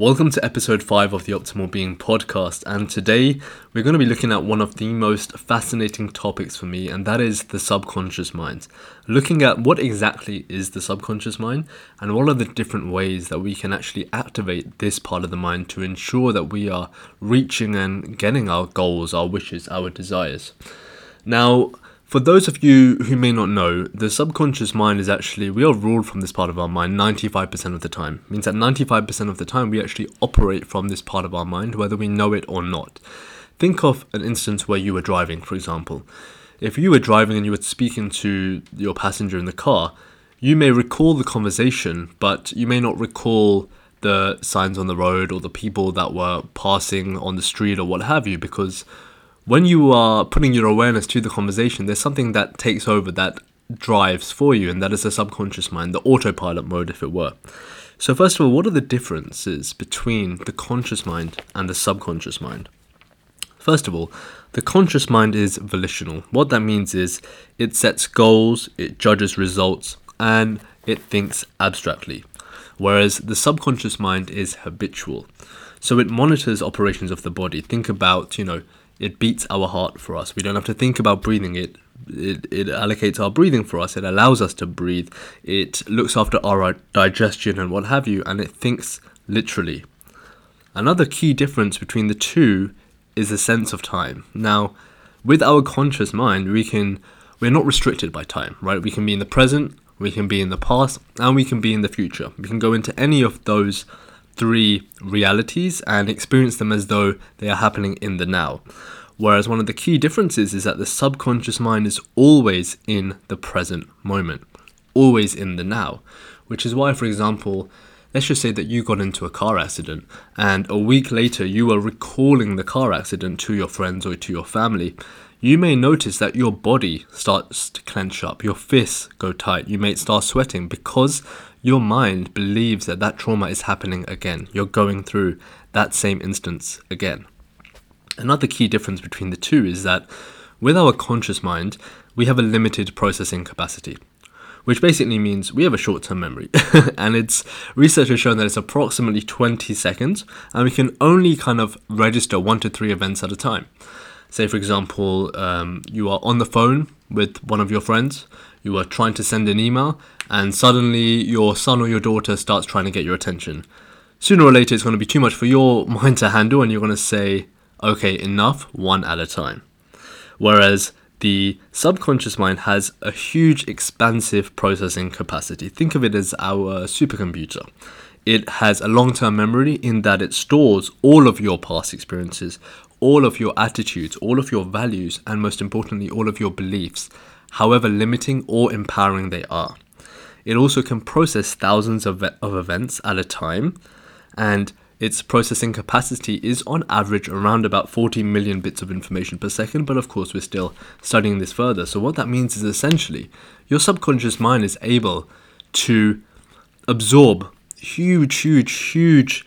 Welcome to episode 5 of the Optimal Being podcast, and today we're going to be looking at one of the most fascinating topics for me, and that is the subconscious mind. Looking at what exactly is the subconscious mind and what are the different ways that we can actually activate this part of the mind to ensure that we are reaching and getting our goals, our wishes, our desires. Now, for those of you who may not know, the subconscious mind is actually, we are ruled from this part of our mind 95% of the time. It means that 95% of the time we actually operate from this part of our mind, whether we know it or not. Think of an instance where you were driving, for example. If you were driving and you were speaking to your passenger in the car, you may recall the conversation, but you may not recall the signs on the road or the people that were passing on the street or what have you, because when you are putting your awareness to the conversation, there's something that takes over that drives for you, and that is the subconscious mind, the autopilot mode, if it were. So, first of all, what are the differences between the conscious mind and the subconscious mind? First of all, the conscious mind is volitional. What that means is it sets goals, it judges results, and it thinks abstractly. Whereas the subconscious mind is habitual. So it monitors operations of the body. Think about, you know, it beats our heart for us. We don't have to think about breathing it. It, it allocates our breathing for us. It allows us to breathe. It looks after our digestion and what have you, and it thinks literally. Another key difference between the two is the sense of time. Now, with our conscious mind, we can we're not restricted by time, right? We can be in the present, we can be in the past, and we can be in the future. We can go into any of those three realities and experience them as though they are happening in the now. Whereas one of the key differences is that the subconscious mind is always in the present moment, always in the now. Which is why, for example, let's just say that you got into a car accident and a week later you are recalling the car accident to your friends or to your family. You may notice that your body starts to clench up, your fists go tight, you may start sweating because your mind believes that that trauma is happening again. You're going through that same instance again. Another key difference between the two is that with our conscious mind, we have a limited processing capacity, which basically means we have a short term memory. and it's research has shown that it's approximately 20 seconds, and we can only kind of register one to three events at a time. Say, for example, um, you are on the phone with one of your friends, you are trying to send an email, and suddenly your son or your daughter starts trying to get your attention. Sooner or later, it's going to be too much for your mind to handle, and you're going to say, okay, enough, one at a time. Whereas the subconscious mind has a huge expansive processing capacity. Think of it as our supercomputer. It has a long term memory in that it stores all of your past experiences, all of your attitudes, all of your values, and most importantly, all of your beliefs, however limiting or empowering they are. It also can process thousands of, of events at a time, and its processing capacity is on average around about 40 million bits of information per second, but of course, we're still studying this further. So, what that means is essentially your subconscious mind is able to absorb huge, huge, huge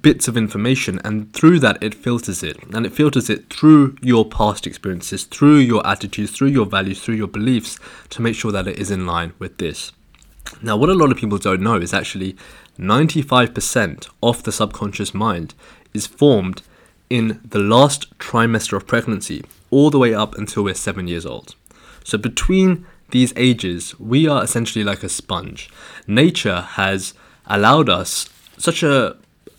bits of information, and through that, it filters it. And it filters it through your past experiences, through your attitudes, through your values, through your beliefs to make sure that it is in line with this. Now, what a lot of people don't know is actually 95% of the subconscious mind is formed in the last trimester of pregnancy, all the way up until we're seven years old. So, between these ages, we are essentially like a sponge. Nature has allowed us such a,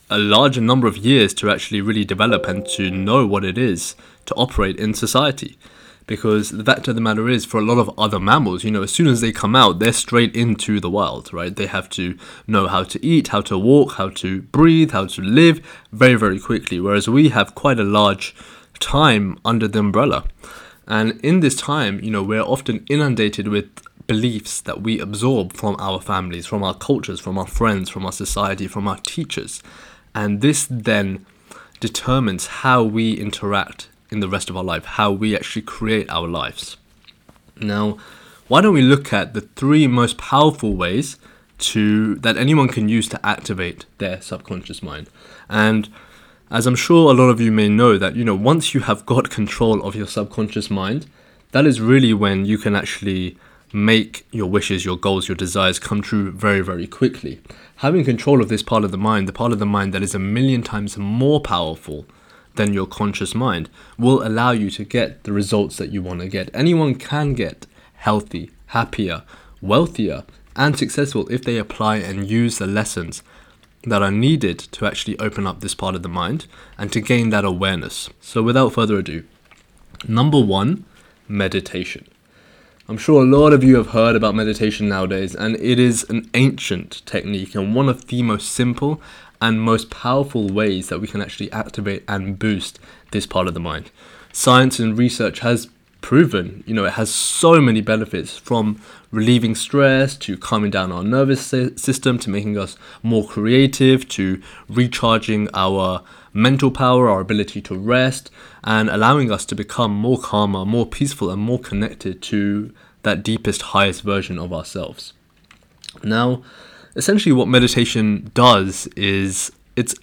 a larger number of years to actually really develop and to know what it is to operate in society because the fact of the matter is for a lot of other mammals you know as soon as they come out they're straight into the wild right? They have to know how to eat how to walk how to breathe how to live very very quickly. Whereas we have quite a large time under the umbrella. And in this time you know we're often inundated with beliefs that we absorb from our families from our cultures from our friends from our society from our teachers. And this then determines how we interact in the rest of our life, how we actually create our lives. Now, why don't we look at the three most powerful ways to that anyone can use to activate their subconscious mind? And as I'm sure a lot of you may know that you know once you have got control of your subconscious mind, that is really when you can actually make your wishes, your goals, your desires come true very, very quickly. Having control of this part of the mind, the part of the mind that is a million times more powerful than your conscious mind, will allow you to get the results that you want to get. Anyone can get healthy, happier, wealthier, and successful if they apply and use the lessons that are needed to actually open up this part of the mind and to gain that awareness. So, without further ado, number one, meditation. I'm sure a lot of you have heard about meditation nowadays, and it is an ancient technique and one of the most simple and most powerful ways that we can actually activate and boost this part of the mind. Science and research has proven, you know, it has so many benefits from relieving stress to calming down our nervous system to making us more creative to recharging our mental power, our ability to rest, and allowing us to become more calmer, more peaceful, and more connected to that deepest, highest version of ourselves. Now, essentially, what meditation does is it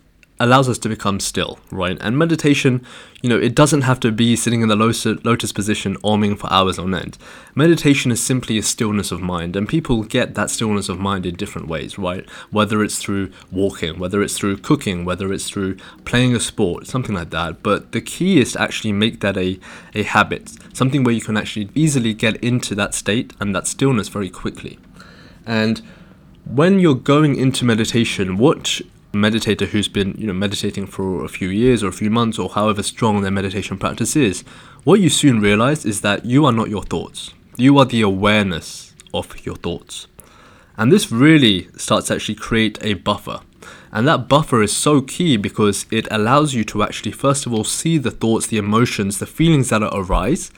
allows us to become still, right? And meditation, you know, it doesn't have to be sitting in the lotus position, oming for hours on end. Meditation is simply a stillness of mind, and people get that stillness of mind in different ways, right? Whether it's through walking, whether it's through cooking, whether it's through playing a sport, something like that. But the key is to actually make that a, a habit, something where you can actually easily get into that state and that stillness very quickly. And when you're going into meditation, what meditator who's been you know meditating for a few years or a few months or however strong their meditation practice is what you soon realize is that you are not your thoughts. You are the awareness of your thoughts. And this really starts to actually create a buffer. And that buffer is so key because it allows you to actually first of all see the thoughts the emotions the feelings that arise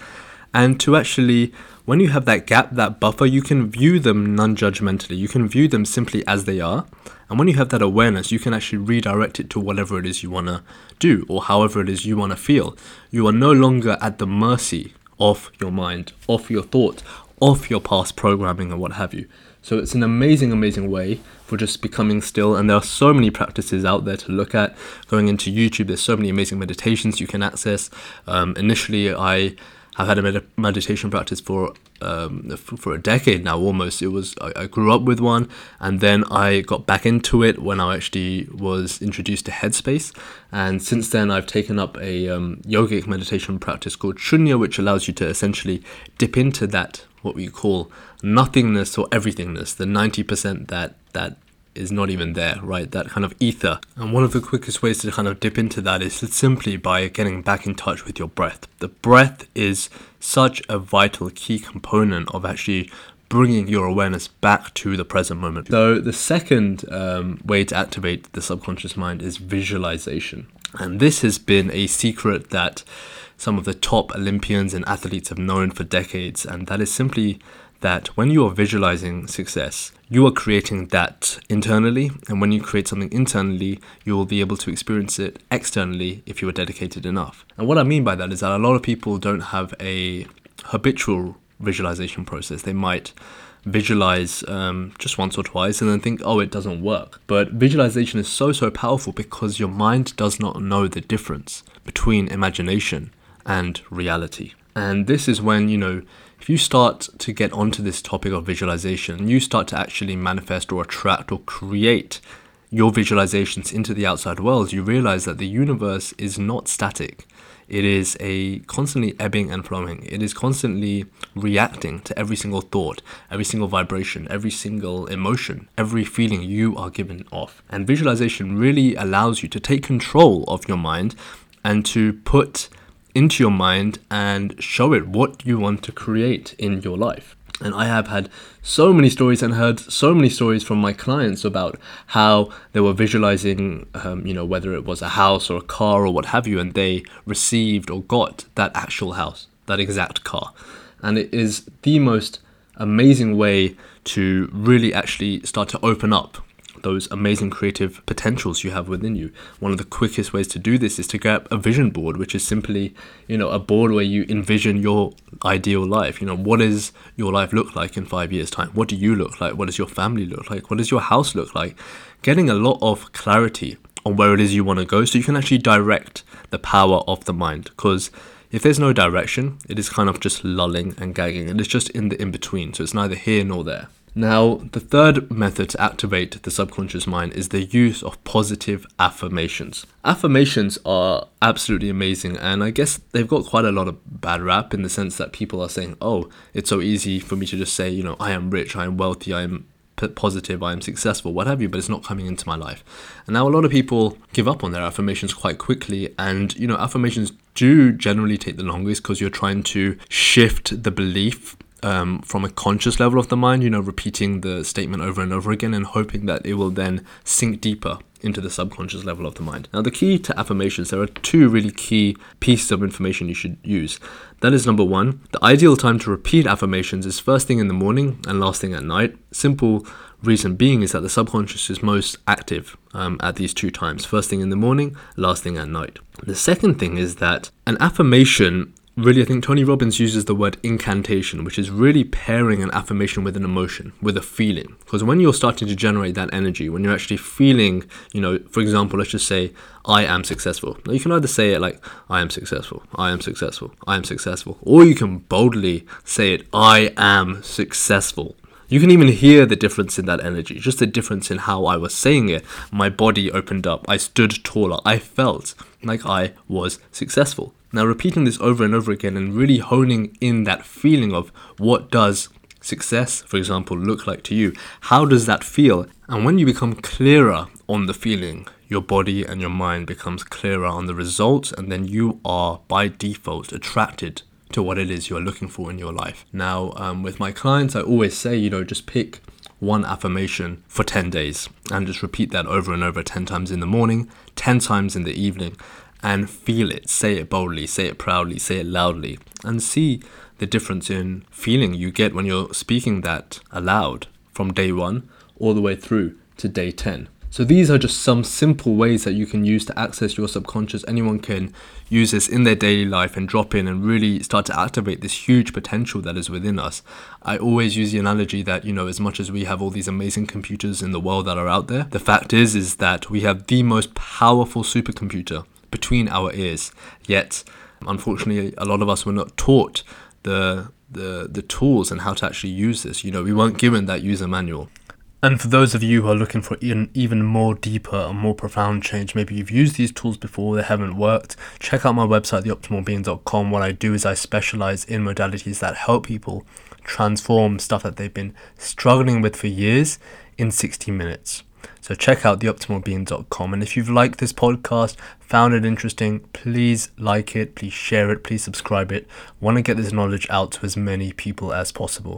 and to actually when you have that gap that buffer you can view them non-judgmentally you can view them simply as they are and when you have that awareness, you can actually redirect it to whatever it is you want to do or however it is you want to feel. You are no longer at the mercy of your mind, of your thoughts, of your past programming and what have you. So it's an amazing, amazing way for just becoming still. And there are so many practices out there to look at. Going into YouTube, there's so many amazing meditations you can access. Um, initially, I have had a med- meditation practice for um, for a decade now almost. It was I, I, grew up with one, and then I got back into it when I actually was introduced to Headspace, and since then I've taken up a um, yogic meditation practice called Shunya, which allows you to essentially dip into that what we call nothingness or everythingness, the ninety percent that that is not even there, right? That kind of ether. And one of the quickest ways to kind of dip into that is simply by getting back in touch with your breath. The breath is such a vital key component of actually bringing your awareness back to the present moment. So, the second um, way to activate the subconscious mind is visualization. And this has been a secret that some of the top Olympians and athletes have known for decades, and that is simply that when you are visualizing success, you are creating that internally. And when you create something internally, you will be able to experience it externally if you are dedicated enough. And what I mean by that is that a lot of people don't have a habitual visualization process. They might visualize um, just once or twice and then think, oh, it doesn't work. But visualization is so, so powerful because your mind does not know the difference between imagination and reality. And this is when, you know, if you start to get onto this topic of visualization, you start to actually manifest or attract or create your visualizations into the outside world, you realize that the universe is not static. It is a constantly ebbing and flowing. It is constantly reacting to every single thought, every single vibration, every single emotion, every feeling you are given off. And visualization really allows you to take control of your mind and to put into your mind and show it what you want to create in your life. And I have had so many stories and heard so many stories from my clients about how they were visualizing, um, you know, whether it was a house or a car or what have you, and they received or got that actual house, that exact car. And it is the most amazing way to really actually start to open up those amazing creative potentials you have within you. One of the quickest ways to do this is to grab a vision board, which is simply, you know, a board where you envision your ideal life. You know, what does your life look like in five years' time? What do you look like? What does your family look like? What does your house look like? Getting a lot of clarity on where it is you want to go so you can actually direct the power of the mind because If there's no direction, it is kind of just lulling and gagging, and it's just in the in between, so it's neither here nor there. Now, the third method to activate the subconscious mind is the use of positive affirmations. Affirmations are absolutely amazing, and I guess they've got quite a lot of bad rap in the sense that people are saying, oh, it's so easy for me to just say, you know, I am rich, I am wealthy, I am positive, I am successful, what have you, but it's not coming into my life. And now a lot of people give up on their affirmations quite quickly, and you know, affirmations do generally take the longest because you're trying to shift the belief um, from a conscious level of the mind, you know, repeating the statement over and over again and hoping that it will then sink deeper into the subconscious level of the mind. Now, the key to affirmations, there are two really key pieces of information you should use. That is number one, the ideal time to repeat affirmations is first thing in the morning and last thing at night. Simple reason being is that the subconscious is most active um, at these two times first thing in the morning, last thing at night. The second thing is that an affirmation really, I think Tony Robbins uses the word incantation, which is really pairing an affirmation with an emotion, with a feeling. Because when you're starting to generate that energy, when you're actually feeling, you know, for example, let's just say, I am successful. Now, you can either say it like, I am successful, I am successful, I am successful, or you can boldly say it, I am successful. You can even hear the difference in that energy, just the difference in how I was saying it. My body opened up, I stood taller, I felt like I was successful. Now, repeating this over and over again and really honing in that feeling of what does success, for example, look like to you? How does that feel? And when you become clearer on the feeling, your body and your mind becomes clearer on the results, and then you are by default attracted to what it is you're looking for in your life. Now, um, with my clients, I always say, you know, just pick one affirmation for 10 days and just repeat that over and over 10 times in the morning, 10 times in the evening, and feel it. Say it boldly, say it proudly, say it loudly, and see the difference in feeling you get when you're speaking that aloud from day one all the way through to day 10. So these are just some simple ways that you can use to access your subconscious. Anyone can use this in their daily life and drop in and really start to activate this huge potential that is within us. I always use the analogy that, you know, as much as we have all these amazing computers in the world that are out there, the fact is is that we have the most powerful supercomputer between our ears. Yet, unfortunately, a lot of us were not taught the the the tools and how to actually use this. You know, we weren't given that user manual. And for those of you who are looking for an even more deeper and more profound change, maybe you've used these tools before, they haven't worked, check out my website, theoptimalbeing.com. What I do is I specialize in modalities that help people transform stuff that they've been struggling with for years in 60 minutes. So check out theoptimalbeing.com. And if you've liked this podcast, found it interesting, please like it, please share it, please subscribe it. Want to get this knowledge out to as many people as possible.